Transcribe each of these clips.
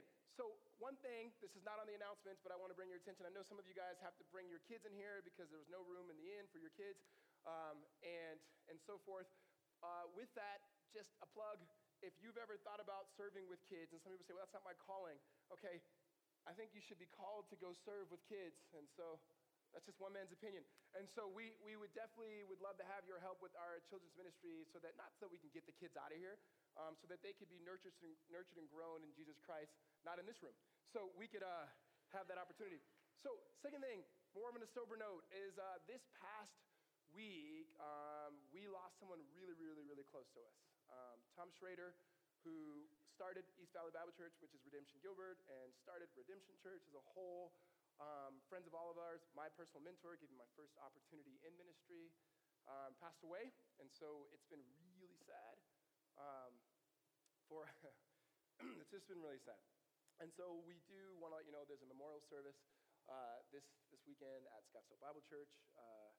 Okay, so one thing, this is not on the announcements, but I want to bring your attention. I know some of you guys have to bring your kids in here because there was no room in the inn for your kids um, and, and so forth. Uh, with that, just a plug. If you've ever thought about serving with kids, and some people say, well, that's not my calling. Okay, I think you should be called to go serve with kids. And so that's just one man's opinion. And so we, we would definitely would love to have your help with our children's ministry so that not so we can get the kids out of here, um, so that they could be nurtured and, nurtured and grown in Jesus Christ, not in this room. So we could uh, have that opportunity. So second thing, more of a sober note, is uh, this past week, um, we lost someone really, really, really close to us. Um, Tom Shrader, who started East Valley Bible Church, which is Redemption Gilbert, and started Redemption Church as a whole um, friends of all of ours, my personal mentor, gave me my first opportunity in ministry, um, passed away. And so it's been really sad. Um, for it's just been really sad. And so we do want to let you know there's a memorial service uh, this, this weekend at Scottsdale Bible Church. Uh,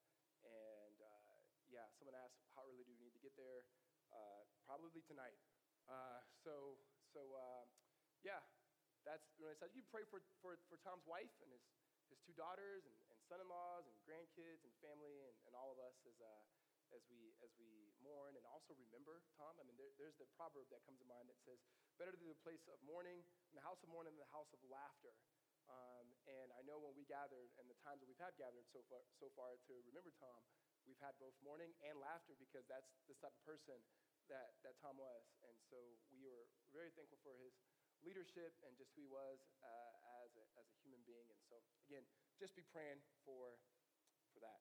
and uh, yeah, someone asked, how early do we need to get there? Uh, probably tonight. Uh, so, so uh, yeah, that's really sad. You pray for, for, for Tom's wife and his, his two daughters and, and son-in-laws and grandkids and family and, and all of us as, uh, as, we, as we mourn and also remember Tom. I mean, there, there's the proverb that comes to mind that says, better to be the place of mourning in the house of mourning than the house of laughter. Um, and I know when we gathered and the times that we've had gathered so far, so far to remember Tom, we've had both mourning and laughter because that's the type of person that, that Tom was. And so we were very thankful for his leadership and just who he was uh, as, a, as a human being. And so, again, just be praying for, for that.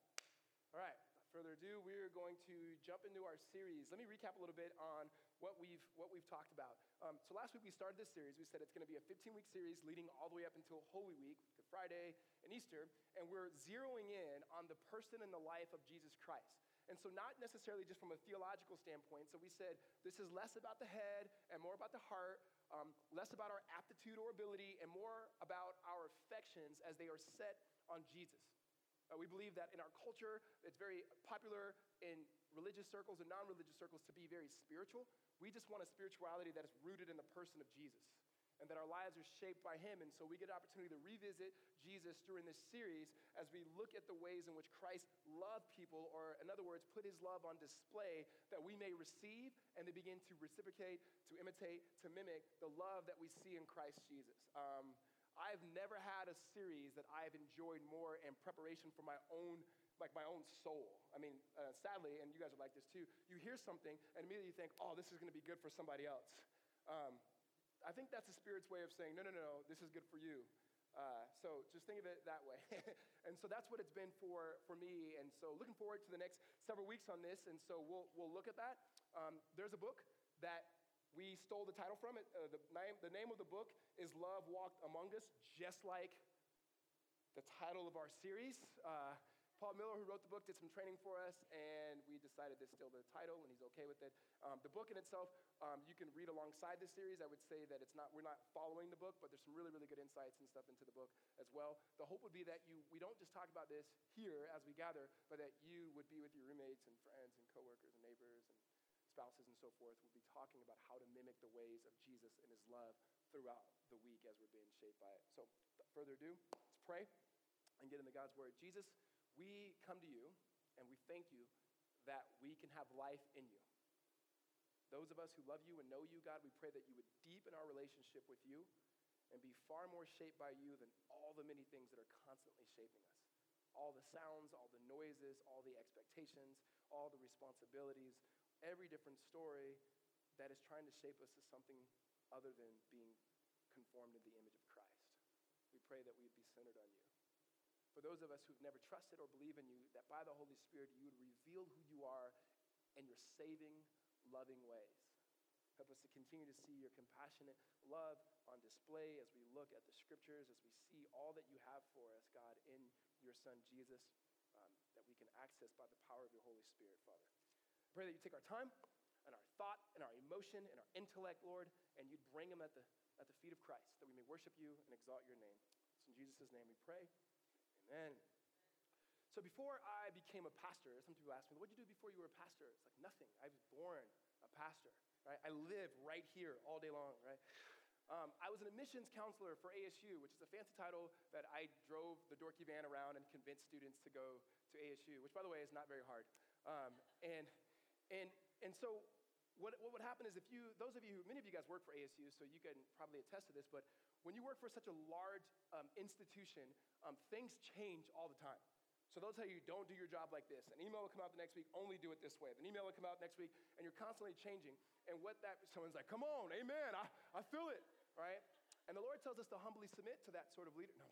All right, further ado, we're going to jump into our series. Let me recap a little bit on what we've, what we've talked about. Um, so last week we started this series. We said it's going to be a 15-week series leading all the way up until Holy Week, Good Friday and Easter, and we're zeroing in on the person and the life of Jesus Christ. And so not necessarily just from a theological standpoint. So we said this is less about the head and more about the heart, um, less about our aptitude or ability, and more about our affections as they are set on Jesus. Uh, we believe that in our culture, it's very popular in religious circles and non religious circles to be very spiritual. We just want a spirituality that is rooted in the person of Jesus and that our lives are shaped by Him. And so we get an opportunity to revisit Jesus during this series as we look at the ways in which Christ loved people, or in other words, put His love on display that we may receive and to begin to reciprocate, to imitate, to mimic the love that we see in Christ Jesus. Um, I've never had a series that I've enjoyed more in preparation for my own like my own soul. I mean, uh, sadly, and you guys are like this too, you hear something and immediately you think, oh, this is gonna be good for somebody else. Um, I think that's the Spirit's way of saying, no, no, no, no this is good for you. Uh, so just think of it that way. and so that's what it's been for, for me. And so looking forward to the next several weeks on this. And so we'll, we'll look at that. Um, there's a book that we stole the title from it. Uh, the, name, the name of the book is Love Walked Among Us, just like the title of our series. Uh, Paul Miller, who wrote the book, did some training for us, and we decided to steal the title, and he's okay with it. Um, the book in itself, um, you can read alongside this series. I would say that it's not, we're not following the book, but there's some really, really good insights and stuff into the book as well. The hope would be that you, we don't just talk about this here as we gather, but that you would be with your roommates and friends and coworkers and neighbors and spouses and so forth. We'll be talking about how to mimic the ways of Jesus and his love throughout the week as we're being shaped by it. So, further ado, let's pray and get into God's word. Jesus, we come to you and we thank you that we can have life in you. Those of us who love you and know you, God, we pray that you would deepen our relationship with you and be far more shaped by you than all the many things that are constantly shaping us. All the sounds, all the noises, all the expectations, all the responsibilities, every different story that is trying to shape us to something other than being conformed to the image of Christ. We pray that we'd be centered on you for those of us who've never trusted or believe in you, that by the Holy Spirit you would reveal who you are in your saving, loving ways. Help us to continue to see your compassionate love on display as we look at the scriptures, as we see all that you have for us, God, in your Son Jesus, um, that we can access by the power of your Holy Spirit, Father. I pray that you take our time and our thought and our emotion and our intellect, Lord, and you'd bring them at the, at the feet of Christ, that we may worship you and exalt your name. It's in Jesus' name we pray. Amen. So before I became a pastor, some people ask me, what did you do before you were a pastor? It's like nothing. I was born a pastor, right? I live right here all day long, right? Um, I was an admissions counselor for ASU, which is a fancy title that I drove the dorky van around and convinced students to go to ASU, which, by the way, is not very hard. Um, and, and, and so what, what would happen is if you, those of you, many of you guys work for ASU, so you can probably attest to this, but when you work for such a large um, institution, um, things change all the time. So they'll tell you, don't do your job like this. An email will come out the next week, only do it this way. An email will come out next week, and you're constantly changing. And what that, someone's like, come on, amen, I, I feel it, right? And the Lord tells us to humbly submit to that sort of leader. No,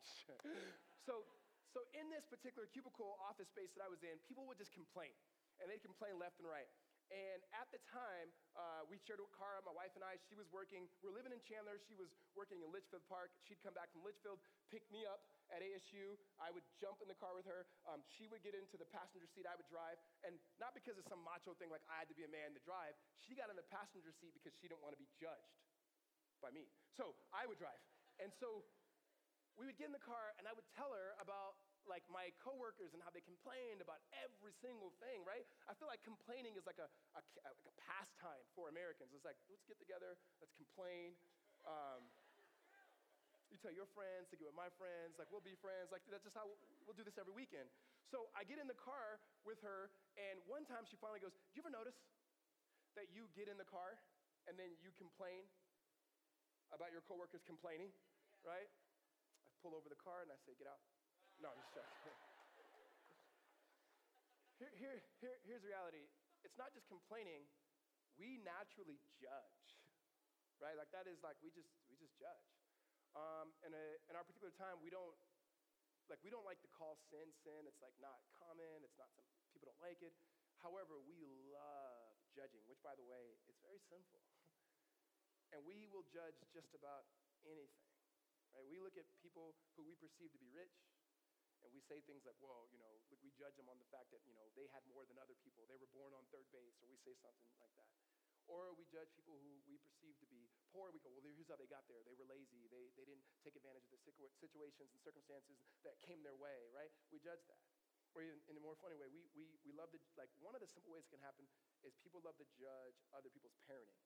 so, so in this particular cubicle office space that I was in, people would just complain, and they'd complain left and right. And at the time, uh, we shared a car, my wife and I. She was working, we are living in Chandler. She was working in Litchfield Park. She'd come back from Litchfield, pick me up at ASU. I would jump in the car with her. Um, she would get into the passenger seat, I would drive. And not because of some macho thing like I had to be a man to drive, she got in the passenger seat because she didn't want to be judged by me. So I would drive. And so we would get in the car, and I would tell her about like my coworkers and how they complained about every single thing, right? I feel like complaining is like a, a, like a pastime for Americans. It's like, let's get together, let's complain. Um, you tell your friends to get with my friends, like we'll be friends. Like that's just how we'll do this every weekend. So I get in the car with her, and one time she finally goes, Do you ever notice that you get in the car and then you complain about your coworkers complaining, right? I pull over the car and I say, Get out. No, I'm just joking. here, here, here, here's the reality it's not just complaining, we naturally judge, right? Like that is like we just we just judge. Um, and a, in our particular time, we don't like we don't like to call sin sin. It's like not common. It's not some people don't like it. However, we love judging, which by the way is very sinful. and we will judge just about anything, right? We look at people who we perceive to be rich, and we say things like, well, you know, we judge them on the fact that, you know, they had more than other people. They were born on third base, or we say something like that. Or we judge people who we perceive to be poor. We go, well, here's how they got there. They were lazy. They, they didn't take advantage of the situations and circumstances that came their way, right? We judge that. Or even in a more funny way, we, we, we love to, like, one of the simple ways it can happen is people love to judge other people's parenting,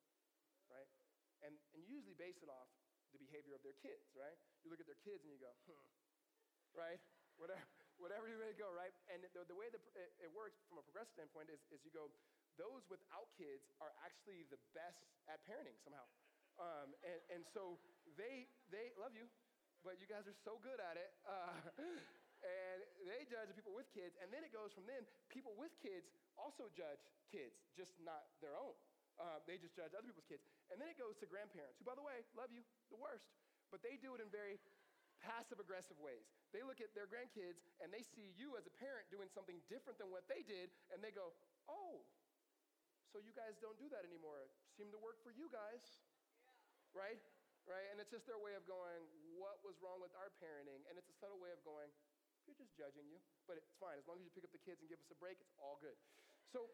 right? And, and usually base it off the behavior of their kids, right? You look at their kids and you go, hmm, right? Whatever, whatever you may go, right? And the, the way that it, it, works from a progressive standpoint is, is you go, those without kids are actually the best at parenting somehow. Um, and, and so they, they love you, but you guys are so good at it. Uh, and they judge the people with kids. And then it goes from then, people with kids also judge kids, just not their own. Uh, they just judge other people's kids. And then it goes to grandparents, who, by the way, love you, the worst. But they do it in very passive aggressive ways. They look at their grandkids and they see you as a parent doing something different than what they did, and they go, Oh, so you guys don't do that anymore. Seem to work for you guys. Yeah. Right? Right? And it's just their way of going, What was wrong with our parenting? And it's a subtle way of going, You're just judging you. But it's fine. As long as you pick up the kids and give us a break, it's all good. So,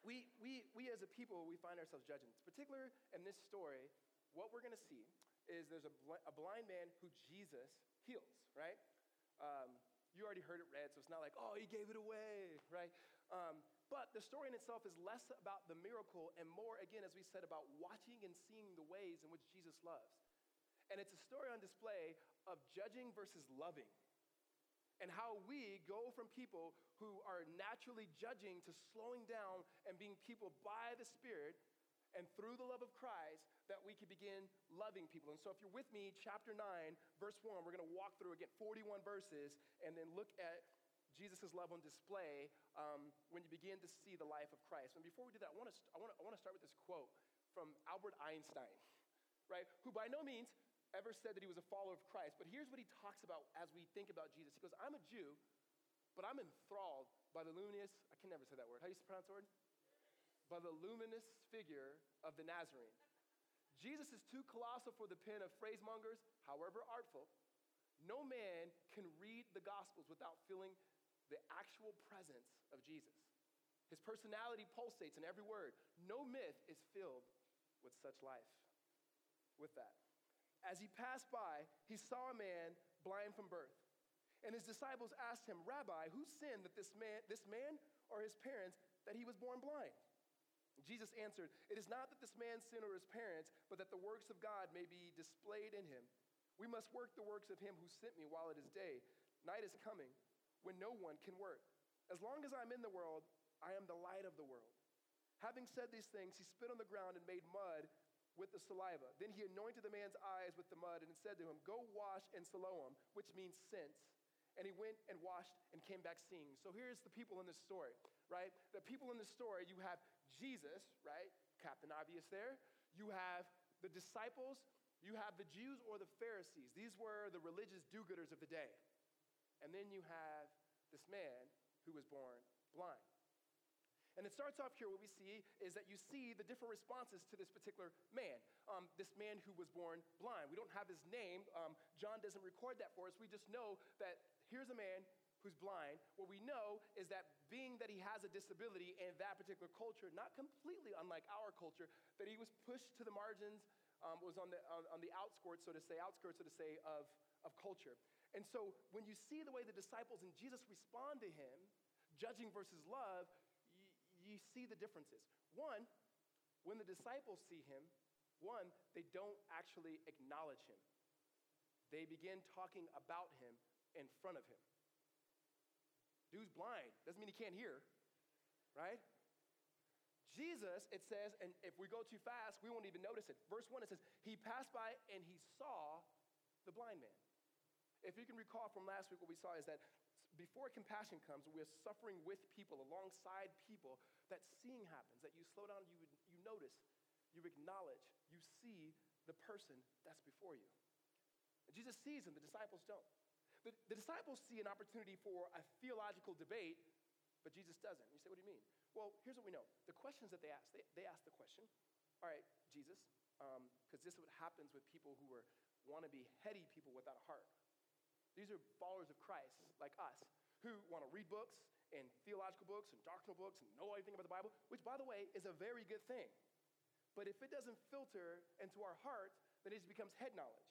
we, we, we as a people, we find ourselves judging. It's particular in this story, what we're going to see is there's a, bl- a blind man who Jesus heals, right? Um, you already heard it read, so it's not like, oh, he gave it away, right? Um, but the story in itself is less about the miracle and more, again, as we said, about watching and seeing the ways in which Jesus loves. And it's a story on display of judging versus loving. And how we go from people who are naturally judging to slowing down and being people by the Spirit and through the love of Christ that we can begin loving people. And so, if you're with me, chapter 9, verse 1, we're going to walk through again 41 verses and then look at Jesus' love on display um, when you begin to see the life of Christ. And before we do that, I want want to start with this quote from Albert Einstein, right? Who by no means ever said that he was a follower of Christ. But here's what he talks about as we think about Jesus. He goes, I'm a Jew, but I'm enthralled by the luminous, I can never say that word. How do you pronounce the word? By the luminous figure of the Nazarene. Jesus is too colossal for the pen of phrasemongers, however artful. No man can read the Gospels without feeling the actual presence of Jesus. His personality pulsates in every word. No myth is filled with such life. With that, as he passed by, he saw a man blind from birth. And his disciples asked him, Rabbi, who sinned that this man, this man or his parents, that he was born blind? Jesus answered, It is not that this man's sin or his parents, but that the works of God may be displayed in him. We must work the works of him who sent me while it is day. Night is coming when no one can work. As long as I'm in the world, I am the light of the world. Having said these things, he spit on the ground and made mud with the saliva. Then he anointed the man's eyes with the mud and said to him, Go wash in Siloam, which means since. And he went and washed and came back seeing. So here's the people in this story, right? The people in this story, you have Jesus, right? Captain Obvious there. You have the disciples, you have the Jews or the Pharisees. These were the religious do gooders of the day. And then you have this man who was born blind. And it starts off here, what we see is that you see the different responses to this particular man, um, this man who was born blind. We don't have his name. Um, John doesn't record that for us. We just know that here's a man who's blind. What we know is that being that he has a disability in that particular culture, not completely unlike our culture, that he was pushed to the margins, um, was on the, on, on the outskirts, so to say, outskirts, so to say, of, of culture. And so when you see the way the disciples and Jesus respond to him, judging versus love, you, you see the differences. One, when the disciples see him, one, they don't actually acknowledge him. They begin talking about him in front of him. Dude's blind, doesn't mean he can't hear, right? Jesus, it says, and if we go too fast, we won't even notice it. Verse 1, it says, He passed by and he saw the blind man. If you can recall from last week, what we saw is that before compassion comes, we're suffering with people, alongside people, that seeing happens, that you slow down, you, you notice, you acknowledge, you see the person that's before you. And Jesus sees him, the disciples don't. The, the disciples see an opportunity for a theological debate, but Jesus doesn't. You say, what do you mean? Well, here's what we know. The questions that they ask, they, they ask the question, all right, Jesus, because um, this is what happens with people who want to be heady people without a heart. These are followers of Christ, like us, who want to read books and theological books and doctrinal books and know everything about the Bible, which, by the way, is a very good thing. But if it doesn't filter into our heart, then it just becomes head knowledge.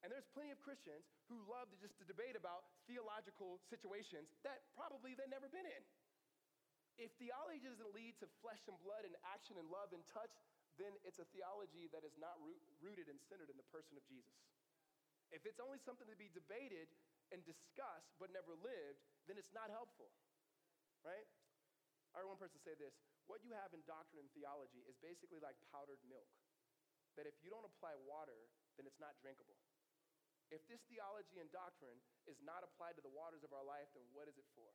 And there's plenty of Christians who love to just to debate about theological situations that probably they've never been in. If theology doesn't lead to flesh and blood and action and love and touch, then it's a theology that is not root, rooted and centered in the person of Jesus. If it's only something to be debated and discussed but never lived, then it's not helpful, right? I heard one person say this what you have in doctrine and theology is basically like powdered milk, that if you don't apply water, then it's not drinkable. If this theology and doctrine is not applied to the waters of our life, then what is it for?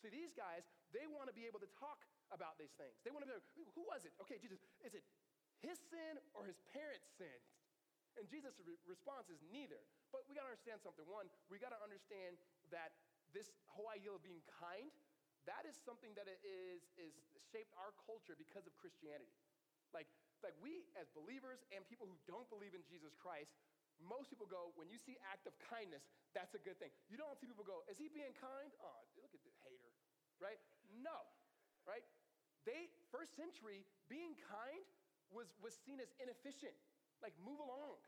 See, these guys, they want to be able to talk about these things. They want to be like, who was it? Okay, Jesus, is it his sin or his parents' sin? And Jesus' re- response is neither. But we got to understand something. One, we got to understand that this whole idea of being kind, that is something that is, is shaped our culture because of Christianity. Like, like we as believers and people who don't believe in Jesus Christ, most people go, when you see act of kindness, that's a good thing. You don't see people go, is he being kind? Oh, look at the hater, right? No, right? They, first century, being kind was, was seen as inefficient. Like, move along.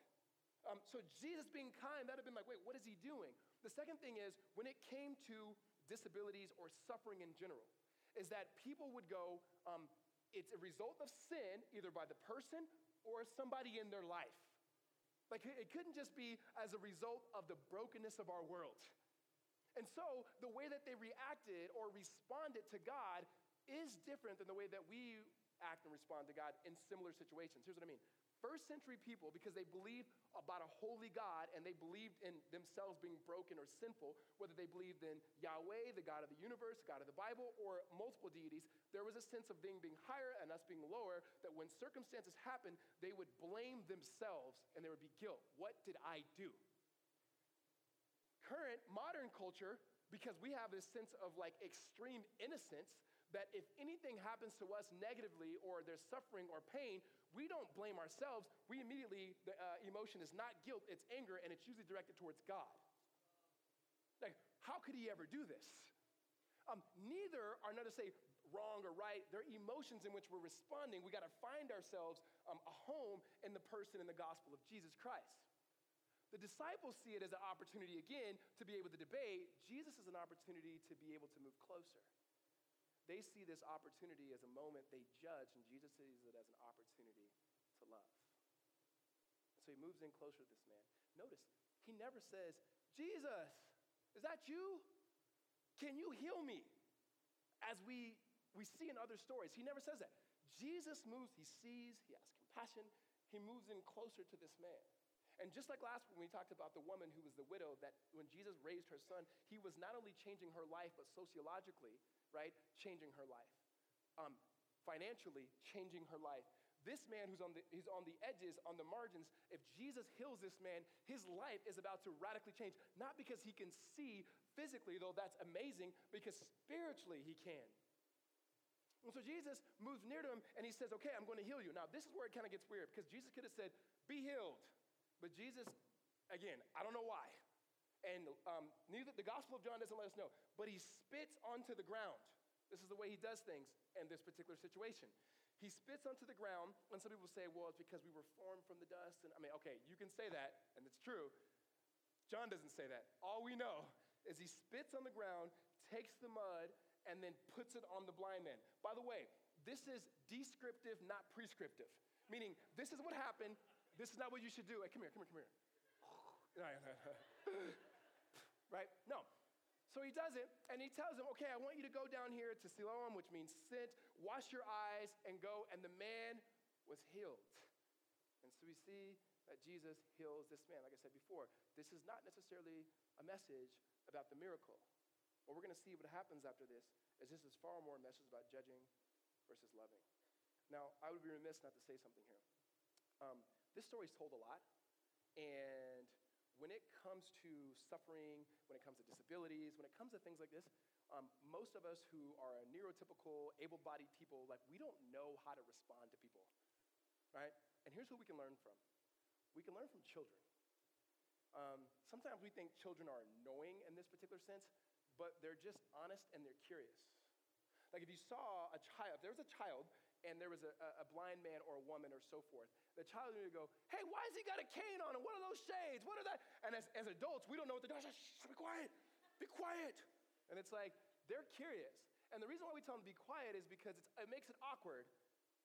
Um, so Jesus being kind, that'd have been like, wait, what is he doing? The second thing is, when it came to disabilities or suffering in general, is that people would go, um, it's a result of sin, either by the person or somebody in their life. Like it couldn't just be as a result of the brokenness of our world. And so the way that they reacted or responded to God is different than the way that we act and respond to God in similar situations. Here's what I mean first century people, because they believed about a holy God and they believed in themselves being broken or sinful, whether they believed in Yahweh, the God of the universe, God of the Bible, or multiple deities, there was a sense of being being higher and us being lower, that when circumstances happened, they would blame themselves and there would be guilt. What did I do? Current modern culture, because we have this sense of like extreme innocence, that if anything happens to us negatively or there's suffering or pain, we don't blame ourselves. We immediately, the uh, emotion is not guilt, it's anger, and it's usually directed towards God. Like, how could he ever do this? Um, neither are not to say wrong or right. They're emotions in which we're responding. We got to find ourselves um, a home in the person in the gospel of Jesus Christ. The disciples see it as an opportunity again to be able to debate. Jesus is an opportunity to be able to move closer. They see this opportunity as a moment they judge, and Jesus sees it as an opportunity to love. So he moves in closer to this man. Notice, he never says, Jesus, is that you? Can you heal me? As we, we see in other stories, he never says that. Jesus moves, he sees, he has compassion, he moves in closer to this man. And just like last when we talked about the woman who was the widow, that when Jesus raised her son, he was not only changing her life, but sociologically, right, changing her life. Um, financially, changing her life. This man who's on the, he's on the edges, on the margins, if Jesus heals this man, his life is about to radically change. Not because he can see physically, though that's amazing, because spiritually he can. And so Jesus moves near to him and he says, Okay, I'm going to heal you. Now, this is where it kind of gets weird because Jesus could have said, Be healed. But Jesus, again, I don't know why. And um, neither the Gospel of John doesn't let us know, but he spits onto the ground. This is the way he does things in this particular situation. He spits onto the ground, and some people say, well, it's because we were formed from the dust. And I mean, okay, you can say that, and it's true. John doesn't say that. All we know is he spits on the ground, takes the mud, and then puts it on the blind man. By the way, this is descriptive, not prescriptive, meaning this is what happened. This is not what you should do. Hey, come here, come here, come here. right? No. So he does it, and he tells him, Okay, I want you to go down here to Siloam, which means sent, wash your eyes, and go. And the man was healed. And so we see that Jesus heals this man. Like I said before, this is not necessarily a message about the miracle. What we're going to see what happens after this is this is far more a message about judging versus loving. Now, I would be remiss not to say something here. Um, this story is told a lot, and when it comes to suffering, when it comes to disabilities, when it comes to things like this, um, most of us who are neurotypical, able-bodied people, like we don't know how to respond to people, right? And here's who we can learn from. We can learn from children. Um, sometimes we think children are annoying in this particular sense, but they're just honest and they're curious. Like if you saw a child, if there was a child and there was a, a, blind man or a woman or so forth, the child would go, Hey, why has he got a cane on him? What are those shades? What are that? And as, as adults, we don't know what to do. Shh, be quiet, be quiet. And it's like, they're curious. And the reason why we tell them to be quiet is because it makes it awkward.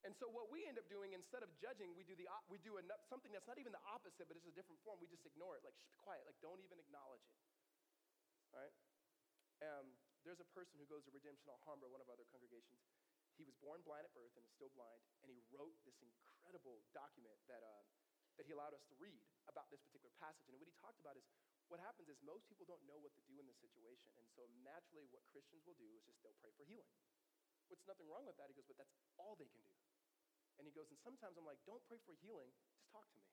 And so what we end up doing, instead of judging, we do, the, we do enough, something that's not even the opposite, but it's a different form. We just ignore it, like, shh, be quiet, like, don't even acknowledge it. All right? Um, there's a person who goes to Redemption Alhambra, one of our other congregations. He was born blind at birth and is still blind, and he wrote this incredible document that, uh, that he allowed us to read about this particular passage. And what he talked about is what happens is most people don't know what to do in this situation. And so naturally, what Christians will do is just they'll pray for healing. What's nothing wrong with that? He goes, but that's all they can do. And he goes, and sometimes I'm like, don't pray for healing, just talk to me.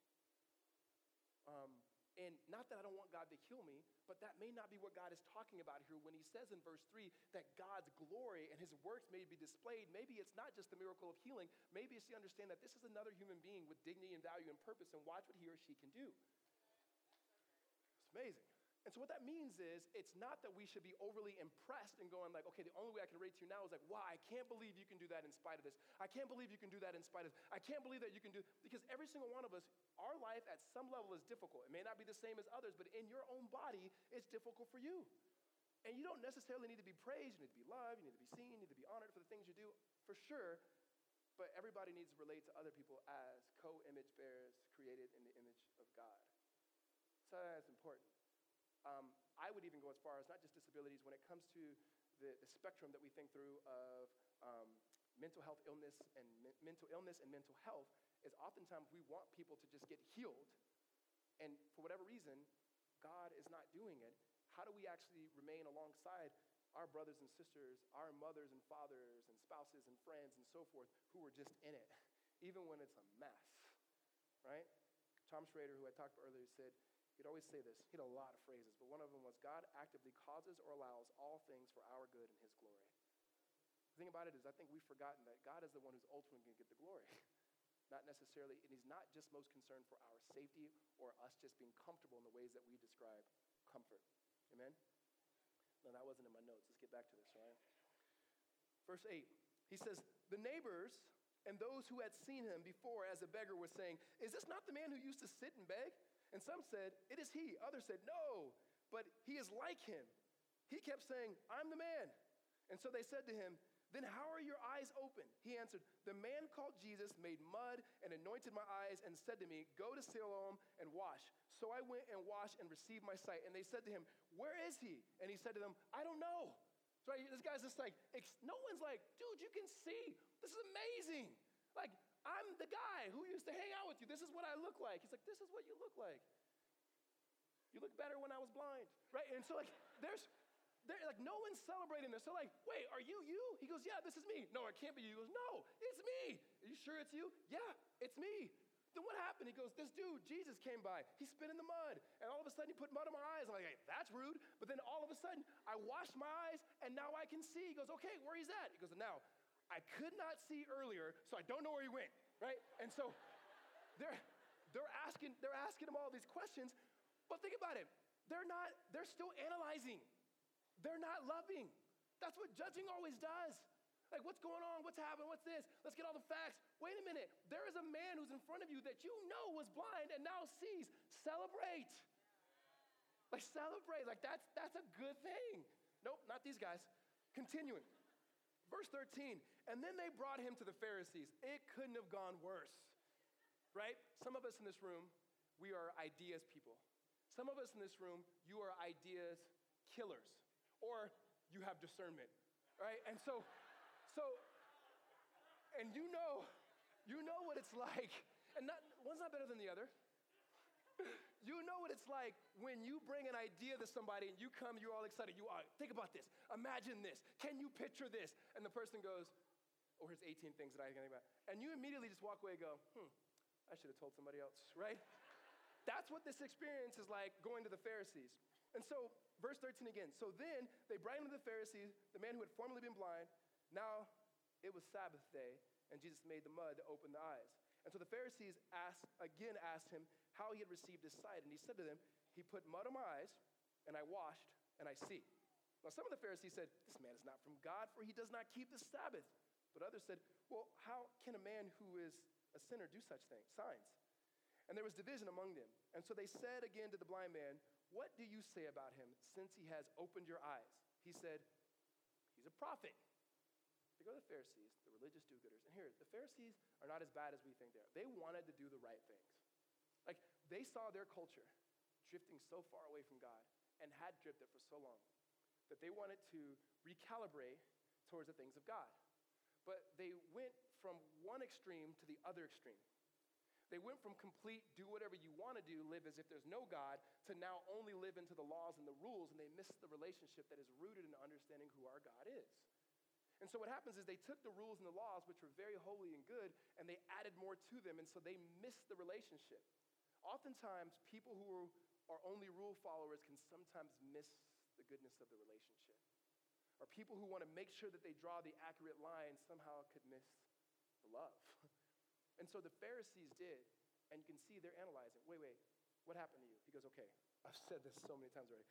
Um, and not that I don't want God to heal me, but that may not be what God is talking about here when he says in verse 3 that God's glory and his works may be displayed. Maybe it's not just the miracle of healing. Maybe it's to understand that this is another human being with dignity and value and purpose and watch what he or she can do. It's amazing. And so what that means is it's not that we should be overly impressed and going like, okay, the only way I can relate to you now is like, wow, I can't believe you can do that in spite of this. I can't believe you can do that in spite of this. I can't believe that you can do because every single one of us, our life at some level is difficult. It may not be the same as others, but in your own body, it's difficult for you. And you don't necessarily need to be praised, you need to be loved, you need to be seen, you need to be honored for the things you do, for sure. But everybody needs to relate to other people as co-image bearers created in the image of God. So that's important. Um, I would even go as far as not just disabilities, when it comes to the, the spectrum that we think through of um, mental health illness and me- mental illness and mental health, is oftentimes we want people to just get healed. And for whatever reason, God is not doing it. How do we actually remain alongside our brothers and sisters, our mothers and fathers and spouses and friends and so forth who are just in it, even when it's a mess, right? Tom Shrader, who I talked about earlier, said, He'd always say this. He had a lot of phrases, but one of them was God actively causes or allows all things for our good and his glory. The thing about it is, I think we've forgotten that God is the one who's ultimately going to get the glory. not necessarily, and he's not just most concerned for our safety or us just being comfortable in the ways that we describe comfort. Amen? No, that wasn't in my notes. Let's get back to this, all right? Verse 8, he says, The neighbors and those who had seen him before as a beggar were saying, Is this not the man who used to sit and beg? And some said, It is he. Others said, No, but he is like him. He kept saying, I'm the man. And so they said to him, Then how are your eyes open? He answered, The man called Jesus made mud and anointed my eyes and said to me, Go to Siloam and wash. So I went and washed and received my sight. And they said to him, Where is he? And he said to them, I don't know. So this guy's just like, no one's like, dude, you can see. This is amazing. Like, I'm the guy who used to hang out with you. This is what I look like. He's like, this is what you look like. You look better when I was blind, right? And so like, there's they're like, no one's celebrating this. So like, wait, are you you? He goes, yeah, this is me. No, it can't be you. He goes, no, it's me. Are you sure it's you? Yeah, it's me. Then what happened? He goes, this dude, Jesus came by. He spit in the mud. And all of a sudden he put mud on my eyes. I'm like, hey, that's rude. But then all of a sudden I washed my eyes and now I can see. He goes, okay, where he's at? He goes, now I could not see earlier, so I don't know where he went, right? And so they're, they're asking, they're asking him all these questions, but think about it. They're not, they're still analyzing. They're not loving. That's what judging always does. Like, what's going on? What's happening? What's this? Let's get all the facts. Wait a minute. There is a man who's in front of you that you know was blind and now sees. Celebrate. Like, celebrate. Like, that's, that's a good thing. Nope, not these guys. Continuing. Verse 13. And then they brought him to the Pharisees. It couldn't have gone worse, right? Some of us in this room, we are ideas people. Some of us in this room, you are ideas killers or you have discernment, right? And so, so, and you know, you know what it's like, and not, one's not better than the other. You know what it's like when you bring an idea to somebody and you come, you're all excited. You are, think about this, imagine this, can you picture this? And the person goes, oh, here's 18 things that I can think about. And you immediately just walk away and go, hmm, I should have told somebody else, right? That's what this experience is like going to the Pharisees. And so verse 13 again. So then they brought him to the Pharisees, the man who had formerly been blind. Now it was Sabbath day, and Jesus made the mud to open the eyes. And so the Pharisees asked, again asked him how he had received his sight. And he said to them, He put mud on my eyes, and I washed, and I see. Now some of the Pharisees said, This man is not from God, for he does not keep the Sabbath. But others said, Well, how can a man who is a sinner do such things, signs? And there was division among them. And so they said again to the blind man, what do you say about him since he has opened your eyes? He said, He's a prophet. They go to the Pharisees, religious do gooders. And here, the Pharisees are not as bad as we think they are. They wanted to do the right things. Like, they saw their culture drifting so far away from God and had drifted for so long that they wanted to recalibrate towards the things of God. But they went from one extreme to the other extreme. They went from complete do whatever you want to do, live as if there's no God, to now only live into the laws and the rules, and they missed the relationship that is rooted in understanding who our God is. And so what happens is they took the rules and the laws, which were very holy and good, and they added more to them, and so they missed the relationship. Oftentimes, people who are only rule followers can sometimes miss the goodness of the relationship. Or people who want to make sure that they draw the accurate line somehow could miss the love. And so the Pharisees did, and you can see they're analyzing. Wait, wait, what happened to you? He goes, okay, I've said this so many times already.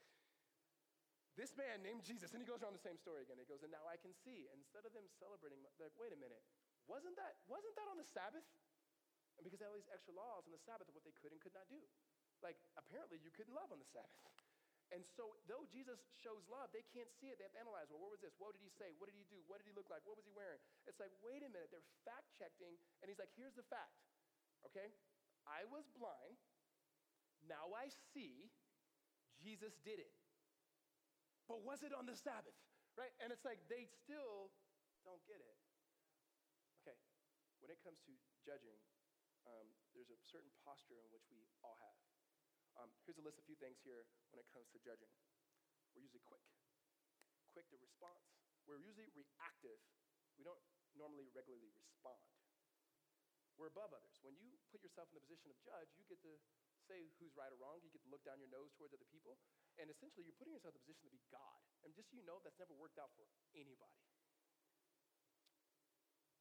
This man named Jesus, and he goes around the same story again. He goes, and now I can see. Instead of them celebrating, like, wait a minute, wasn't that, wasn't that on the Sabbath? And because they had all these extra laws on the Sabbath of what they could and could not do. Like, apparently you couldn't love on the Sabbath. And so, though Jesus shows love, they can't see it. They have to analyze well, what was this? What did he say? What did he do? What did he look like? What was he wearing? It's like, wait a minute. They're fact checking. And he's like, here's the fact. Okay? I was blind. Now I see. Jesus did it. But was it on the Sabbath? Right? And it's like, they still don't get it. Okay. When it comes to judging, um, there's a certain posture in which we all have. Um, here's a list of a few things here when it comes to judging. We're usually quick, quick to response. We're usually reactive. We don't normally regularly respond. We're above others. When you put yourself in the position of judge, you get to say who's right or wrong. You get to look down your nose towards other people. And essentially, you're putting yourself in the position to be God. And just so you know, that's never worked out for anybody.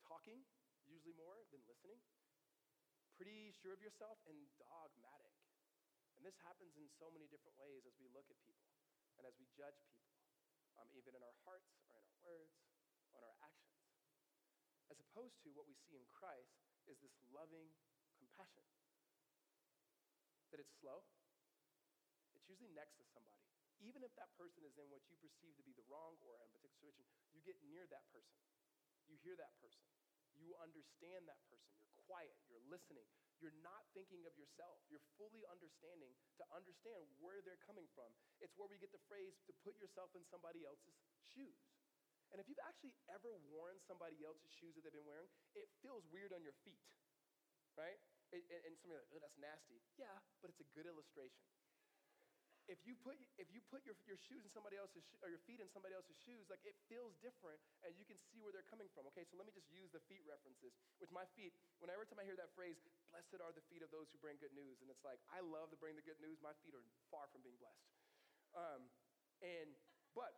Talking, usually more than listening. Pretty sure of yourself and dogmatic. And this happens in so many different ways as we look at people and as we judge people, um, even in our hearts or in our words, on our actions. As opposed to what we see in Christ is this loving compassion. That it's slow, it's usually next to somebody. Even if that person is in what you perceive to be the wrong or in a particular situation, you get near that person you hear that person. You understand that person. You're quiet. You're listening. You're not thinking of yourself. You're fully understanding to understand where they're coming from. It's where we get the phrase to put yourself in somebody else's shoes. And if you've actually ever worn somebody else's shoes that they've been wearing, it feels weird on your feet, right? And, and like, oh, that's nasty. Yeah, but it's a good illustration. If you put if you put your, your shoes in somebody else's or your feet in somebody else's shoes like it feels different and you can see where they're coming from okay? So let me just use the feet references. With my feet whenever time i hear that phrase blessed are the feet of those who bring good news and it's like i love to bring the good news my feet are far from being blessed. Um, and but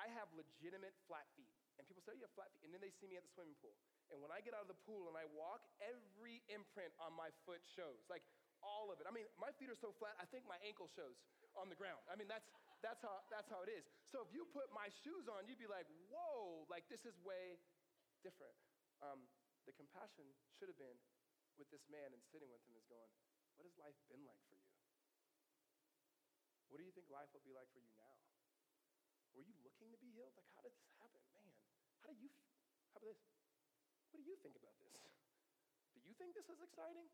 i have legitimate flat feet and people say oh, you have flat feet and then they see me at the swimming pool and when i get out of the pool and i walk every imprint on my foot shows like all of it i mean my feet are so flat i think my ankle shows on the ground. I mean, that's, that's, how, that's how it is. So if you put my shoes on, you'd be like, whoa, like this is way different. Um, the compassion should have been with this man and sitting with him is going, what has life been like for you? What do you think life will be like for you now? Were you looking to be healed? Like, how did this how do you, how about this? What do you think about this? Do you think this is exciting?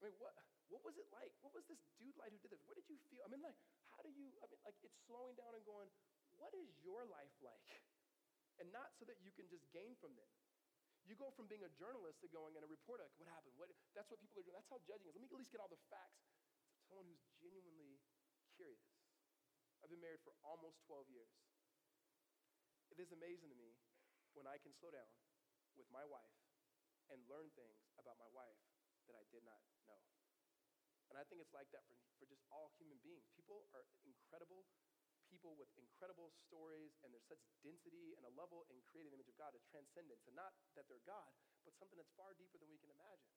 I mean, what, what was it like? What was this dude like who did this? What did you feel? I mean, like, how do you, I mean, like, it's slowing down and going, what is your life like? And not so that you can just gain from them. You go from being a journalist to going and a reporter, like, what happened? What, that's what people are doing. That's how judging is. Let me at least get all the facts. It's someone who's genuinely curious. I've been married for almost 12 years. It is amazing to me when I can slow down with my wife and learn things about my wife that I did not know. And I think it's like that for, for just all human beings. People are incredible people with incredible stories, and there's such density and a level in creating the image of God, a transcendence. And not that they're God, but something that's far deeper than we can imagine.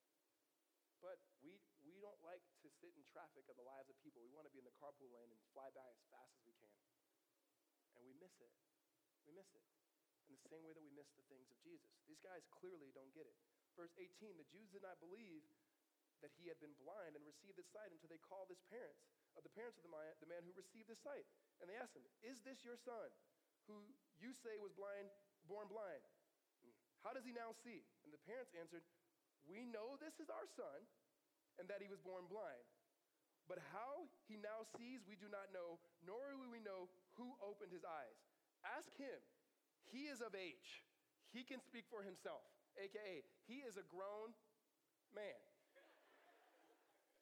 But we, we don't like to sit in traffic of the lives of people. We want to be in the carpool lane and fly by as fast as we can. And we miss it. We miss it. In the same way that we miss the things of Jesus. These guys clearly don't get it. Verse 18 the Jews did not believe that he had been blind and received his sight until they called his parents, of the parents of the man, the man who received his sight. And they asked him, Is this your son, who you say was blind, born blind? Hmm, how does he now see? And the parents answered, We know this is our son, and that he was born blind. But how he now sees, we do not know, nor do we know who opened his eyes. Ask him. He is of age. He can speak for himself, aka, he is a grown man.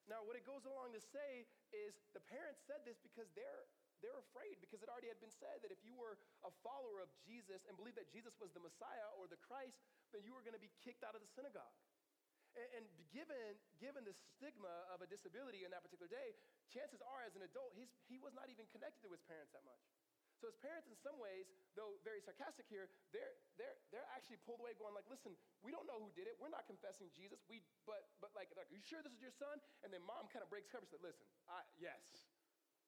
Now, what it goes along to say is the parents said this because they're, they're afraid, because it already had been said that if you were a follower of Jesus and believed that Jesus was the Messiah or the Christ, then you were going to be kicked out of the synagogue. And, given, given the stigma of a disability in that particular day, chances are, as an adult, he's, he was not even connected to his parents that much. So his parents, in some ways, though very sarcastic here, they're, they're, they're actually pulled away going like, listen, we don't know who did it. We're not confessing Jesus. We, but, but like, like, are you sure this is your son? And then mom kind of breaks cover. She said, listen, I, yes,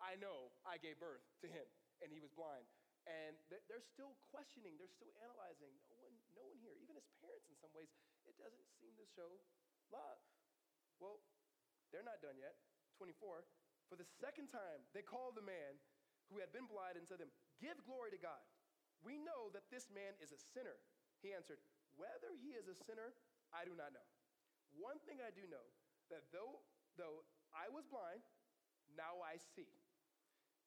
I know I gave birth to him and he was blind. And they're still questioning. They're still analyzing. No one, no one here, even his parents in some ways, it doesn't seem to show love. Well, they're not done yet. 24. For the second time, they called the man who had been blind and said to him, Give glory to God. We know that this man is a sinner. He answered, Whether he is a sinner, I do not know. One thing I do know that though, though I was blind, now I see.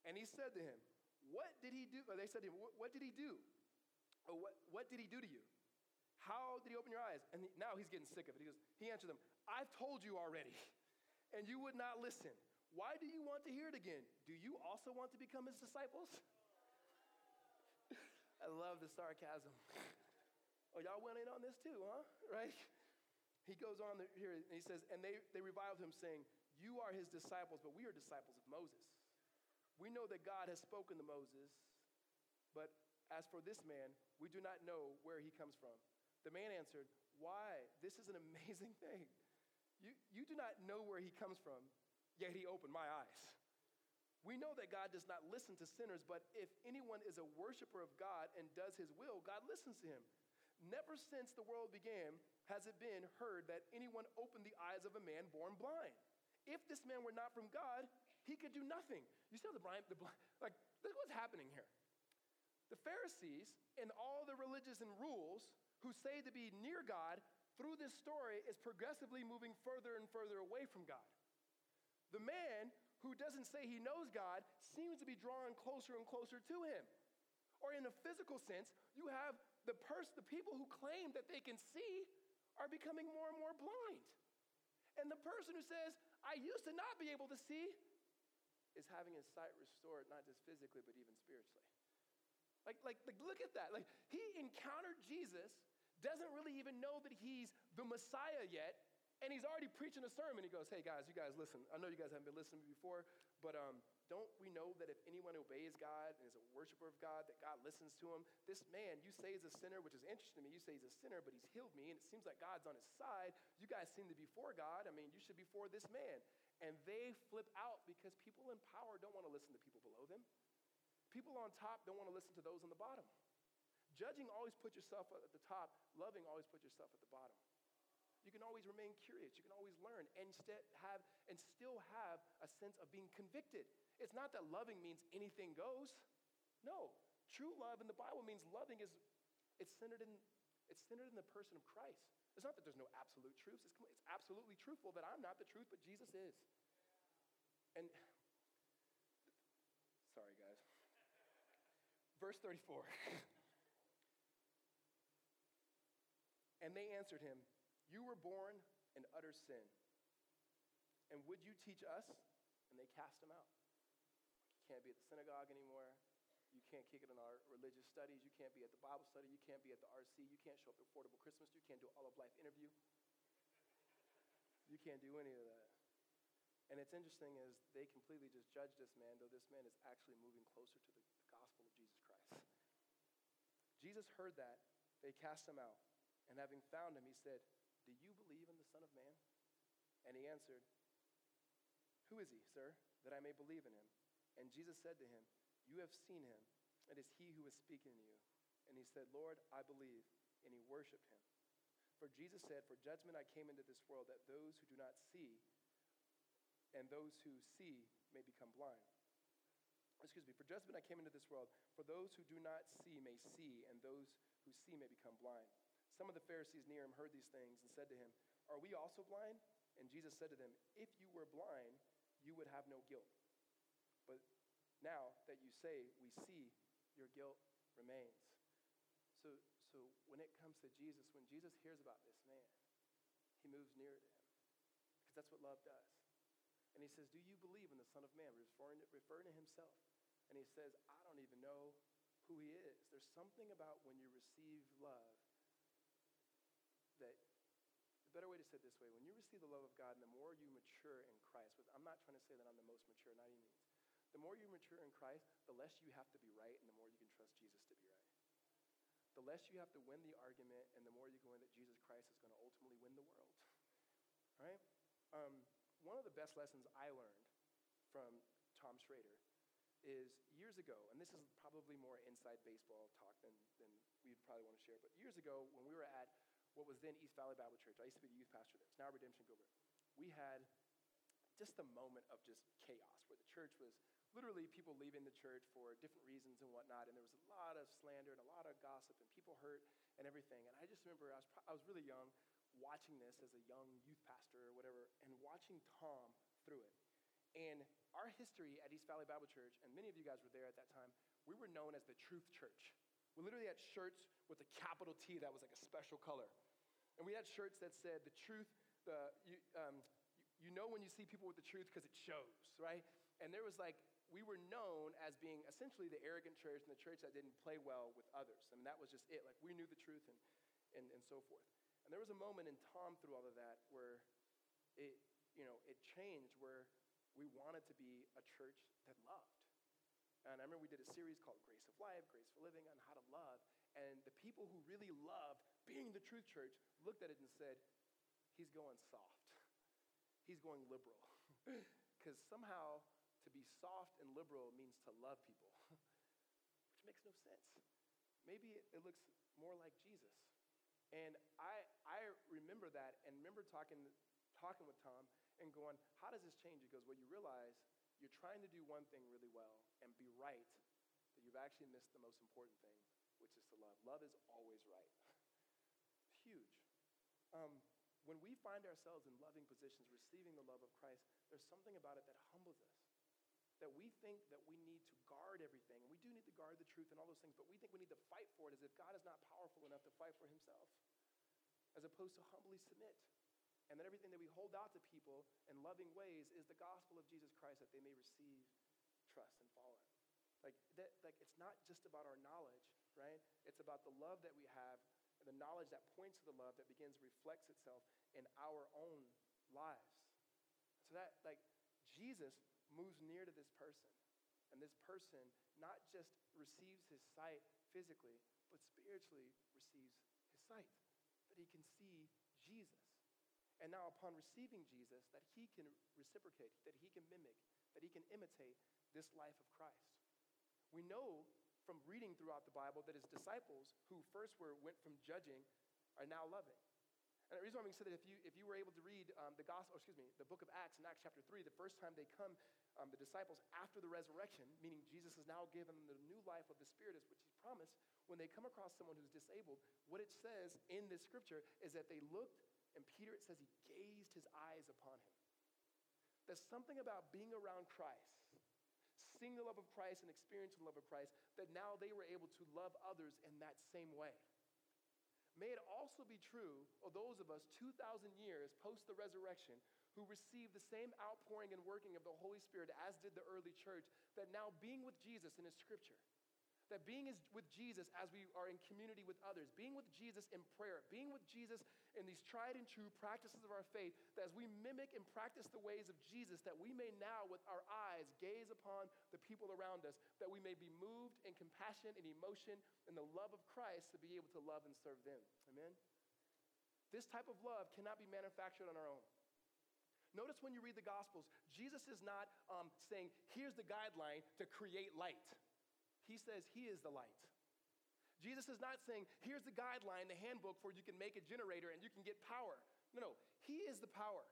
And he said to him, What did he do? They said to him, What did he do? Or what, what did he do to you? How did he open your eyes? And he, now he's getting sick of it. He goes, He answered them, I've told you already, and you would not listen. Why do you want to hear it again? Do you also want to become his disciples? I love the sarcasm. oh, y'all went in on this too, huh? Right? He goes on here and he says, and they, they reviled him, saying, You are his disciples, but we are disciples of Moses. We know that God has spoken to Moses, but as for this man, we do not know where he comes from. The man answered, Why? This is an amazing thing. You, you do not know where he comes from, yet he opened my eyes. We know that God does not listen to sinners, but if anyone is a worshiper of God and does his will, God listens to him. Never since the world began has it been heard that anyone opened the eyes of a man born blind. If this man were not from God, he could do nothing. You see how the blind, the blind like, look what's happening here. The Pharisees and all the religious and rules who say to be near God through this story is progressively moving further and further away from God. The man who doesn't say he knows God seems to be drawing closer and closer to him. Or in a physical sense, you have the person, the people who claim that they can see are becoming more and more blind. And the person who says, I used to not be able to see, is having his sight restored, not just physically, but even spiritually. Like, like, like, look at that. Like, he encountered Jesus, doesn't really even know that he's the Messiah yet, and he's already preaching a sermon. He goes, Hey, guys, you guys listen. I know you guys haven't been listening before, but um, don't we know that if anyone obeys God and is a worshiper of God, that God listens to him? This man, you say is a sinner, which is interesting to me. You say he's a sinner, but he's healed me, and it seems like God's on his side. You guys seem to be for God. I mean, you should be for this man. And they flip out because people in power don't want to listen to people below them. People on top don't want to listen to those on the bottom. Judging always put yourself at the top, loving always put yourself at the bottom. You can always remain curious. You can always learn and st- have and still have a sense of being convicted. It's not that loving means anything goes. No, true love in the Bible means loving is it's centered in it's centered in the person of Christ. It's not that there's no absolute truths. It's, it's absolutely truthful that I'm not the truth, but Jesus is. And sorry, guys. Verse 34. and they answered him, you were born in utter sin. And would you teach us? And they cast him out. You can't be at the synagogue anymore. You can't kick it in our religious studies. You can't be at the Bible study. You can't be at the RC. You can't show up at Affordable Christmas. You can't do all of life interview. You can't do any of that. And it's interesting is they completely just judge this man, though this man is actually moving closer to the, the gospel of Jesus Christ. Jesus heard that. They cast him out. And having found him, he said, do you believe in the Son of Man? And he answered, Who is he, sir, that I may believe in him? And Jesus said to him, You have seen him. It is he who is speaking to you. And he said, Lord, I believe. And he worshiped him. For Jesus said, For judgment I came into this world, that those who do not see and those who see may become blind. Excuse me, for judgment I came into this world, for those who do not see may see, and those who see may become blind. Some of the Pharisees near him heard these things and said to him, Are we also blind? And Jesus said to them, If you were blind, you would have no guilt. But now that you say, We see, your guilt remains. So, so when it comes to Jesus, when Jesus hears about this man, he moves nearer to him. Because that's what love does. And he says, Do you believe in the Son of Man? Referring to, referring to himself. And he says, I don't even know who he is. There's something about when you receive love that the better way to say it this way when you receive the love of God and the more you mature in Christ, I'm not trying to say that I'm the most mature, not means. The more you mature in Christ, the less you have to be right and the more you can trust Jesus to be right. The less you have to win the argument and the more you can win that Jesus Christ is going to ultimately win the world. Right? Um, one of the best lessons I learned from Tom Shrader is years ago, and this is probably more inside baseball talk than, than we'd probably want to share, but years ago when we were at what was then East Valley Bible Church. I used to be the youth pastor there. It's now Redemption Gilbert. We had just a moment of just chaos where the church was literally people leaving the church for different reasons and whatnot. And there was a lot of slander and a lot of gossip and people hurt and everything. And I just remember I was, I was really young watching this as a young youth pastor or whatever and watching Tom through it. And our history at East Valley Bible Church, and many of you guys were there at that time, we were known as the Truth Church. We literally had shirts with a capital T that was like a special color. And we had shirts that said, the truth, the, you, um, you know when you see people with the truth because it shows, right? And there was like, we were known as being essentially the arrogant church and the church that didn't play well with others. I mean, that was just it. Like, we knew the truth and, and, and so forth. And there was a moment in Tom through all of that where it, you know, it changed where we wanted to be a church that loved. And I remember we did a series called Grace of Life, Grace for Living on how to love. And the people who really loved being the truth church looked at it and said, he's going soft. He's going liberal. Because somehow to be soft and liberal means to love people, which makes no sense. Maybe it, looks more like Jesus. And I, I remember that and remember talking, talking with Tom and going, how does this change? He goes, well, you realize you're trying to do one thing really well and be right, you you've actually missed the most important thing, which is to love. Love is always right. Huge. Um, when we find ourselves in loving positions, receiving the love of Christ, there's something about it that humbles us. That we think that we need to guard everything, we do need to guard the truth and all those things, but we think we need to fight for it as if God is not powerful enough to fight for himself, as opposed to humbly submit. And that everything that we hold out to people in loving ways is the gospel of Jesus Christ that they may receive, trust, and follow. Like, that, like it's not just about our knowledge, right? It's about the love that we have and the knowledge that points to the love that begins reflects itself in our own lives. So that, like, Jesus moves near to this person, and this person not just receives his sight physically, but spiritually receives his sight, that he can see Jesus. And now, upon receiving Jesus, that he can reciprocate, that he can mimic, that he can imitate this life of Christ. We know from reading throughout the Bible that his disciples, who first were, went from judging, are now loving. And the reason why we say that if you, if you were able to read um, the gospel, excuse me, the book of Acts in Acts chapter 3, the first time they come, um, the disciples after the resurrection, meaning Jesus has now given them the new life of the Spirit, as which he promised, when they come across someone who's disabled, what it says in this scripture is that they looked, and Peter, it says he gazed his eyes upon him. There's something about being around Christ seeing the love of Christ and experiencing the love of Christ, that now they were able to love others in that same way. May it also be true of those of us 2,000 years post the resurrection who received the same outpouring and working of the Holy Spirit as did the early church, that now being with Jesus in His scripture, that being with Jesus as we are in community with others, being with Jesus in prayer, being with Jesus in these tried and true practices of our faith, that as we mimic and practice the ways of Jesus, that we may now with our eyes gaze upon the people around us, that we may be moved in compassion and emotion and the love of Christ to be able to love and serve them. Amen? This type of love cannot be manufactured on our own. Notice when you read the Gospels, Jesus is not um, saying, here's the guideline to create light. He says he is the light. Jesus is not saying, here's the guideline, the handbook for you can make a generator and you can get power. No, no, he is the power.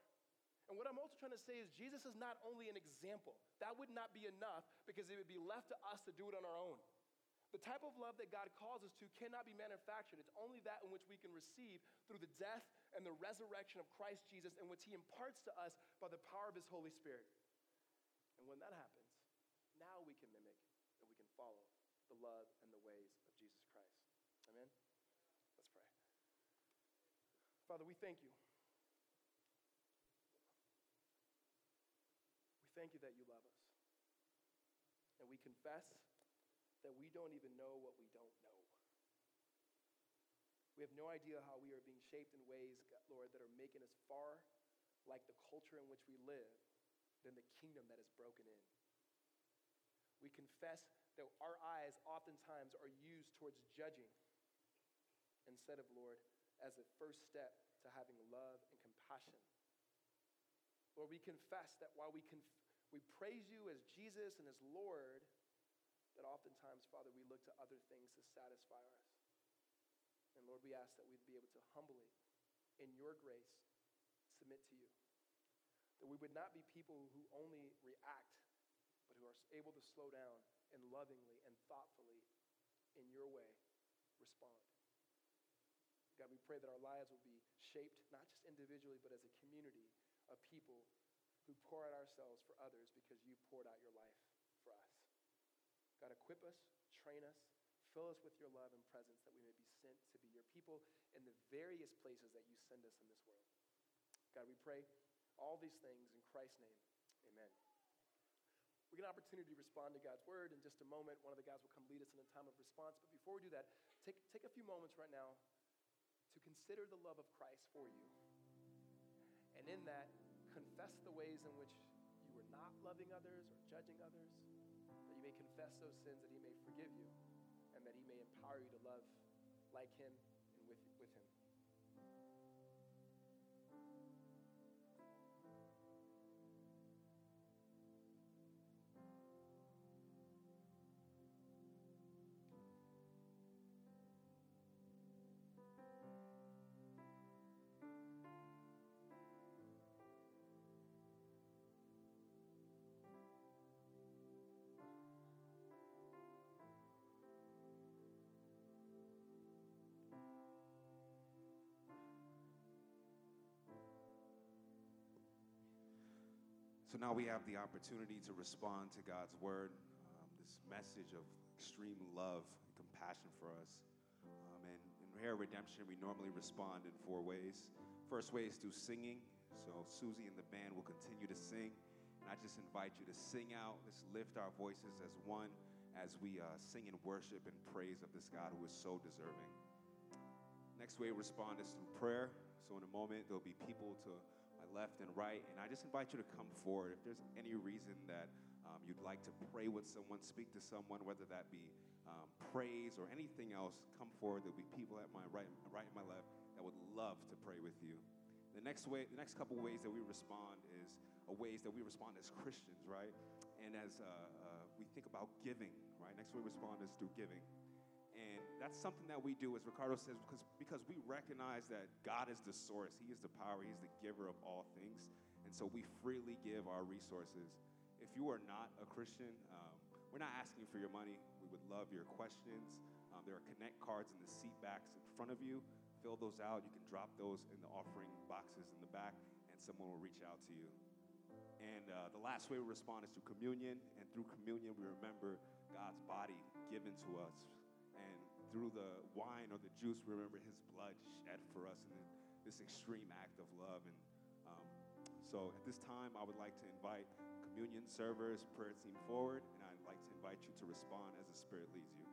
And what I'm also trying to say is, Jesus is not only an example. That would not be enough because it would be left to us to do it on our own. The type of love that God calls us to cannot be manufactured. It's only that in which we can receive through the death and the resurrection of Christ Jesus, in which He imparts to us by the power of His Holy Spirit. And when that happens, now we can mimic and we can follow the love and the ways of Jesus Christ. Amen? Let's pray. Father, we thank you. We thank you that you love us. And we confess that we don't even know what we don't know. We have no idea how we are being shaped in ways, Lord, that are making us far like the culture in which we live than the kingdom that is broken in. We confess that our eyes oftentimes are used towards judging instead of, Lord, as a first step to having love and compassion. Lord, we confess that while we, conf- we praise you as Jesus and as Lord, that oftentimes, Father, we look to other things to satisfy us. And Lord, we ask that we'd be able to humbly, in your grace, submit to you. That we would not be people who only react, but who are able to slow down and lovingly and thoughtfully in your way respond. God, we pray that our lives will be shaped not just individually, but as a community of people who pour out ourselves for others because you poured out your life for us. God, equip us, train us, fill us with your love and presence that we may be sent to be your people in the various places that you send us in this world. God, we pray all these things in Christ's name. Amen. We get an opportunity to respond to God's word in just a moment. One of the guys will come lead us in a time of response. But before we do that, take, take a few moments right now to consider the love of Christ for you. And in that, confess the ways in which you were not loving others or judging others, that you may confess those sins, that He may forgive you, and that He may empower you to love like Him So now we have the opportunity to respond to God's word, um, this message of extreme love and compassion for us. Um, and in Hair Redemption, we normally respond in four ways. First way is through singing. So Susie and the band will continue to sing. And I just invite you to sing out. Let's lift our voices as one as we uh, sing and worship and praise of this God who is so deserving. Next way to respond is through prayer. So in a moment, there'll be people to left and right. And I just invite you to come forward. If there's any reason that um, you'd like to pray with someone, speak to someone, whether that be um, praise or anything else, come forward. There'll be people at my right, right and my left that would love to pray with you. The next way, the next couple ways that we respond is uh, ways that we respond as Christians, right? And as uh, uh, we think about giving, right? Next way we respond is through giving. And that's something that we do, as Ricardo says, because, because we recognize that God is the source. He is the power. He's the giver of all things. And so we freely give our resources. If you are not a Christian, um, we're not asking for your money. We would love your questions. Um, there are connect cards in the seat backs in front of you fill those out. You can drop those in the offering boxes in the back, and someone will reach out to you. And uh, the last way we respond is through communion. And through communion, we remember God's body given to us. Through the wine or the juice, we remember his blood shed for us in this extreme act of love. And um, so at this time, I would like to invite communion servers, prayer team forward, and I'd like to invite you to respond as the Spirit leads you.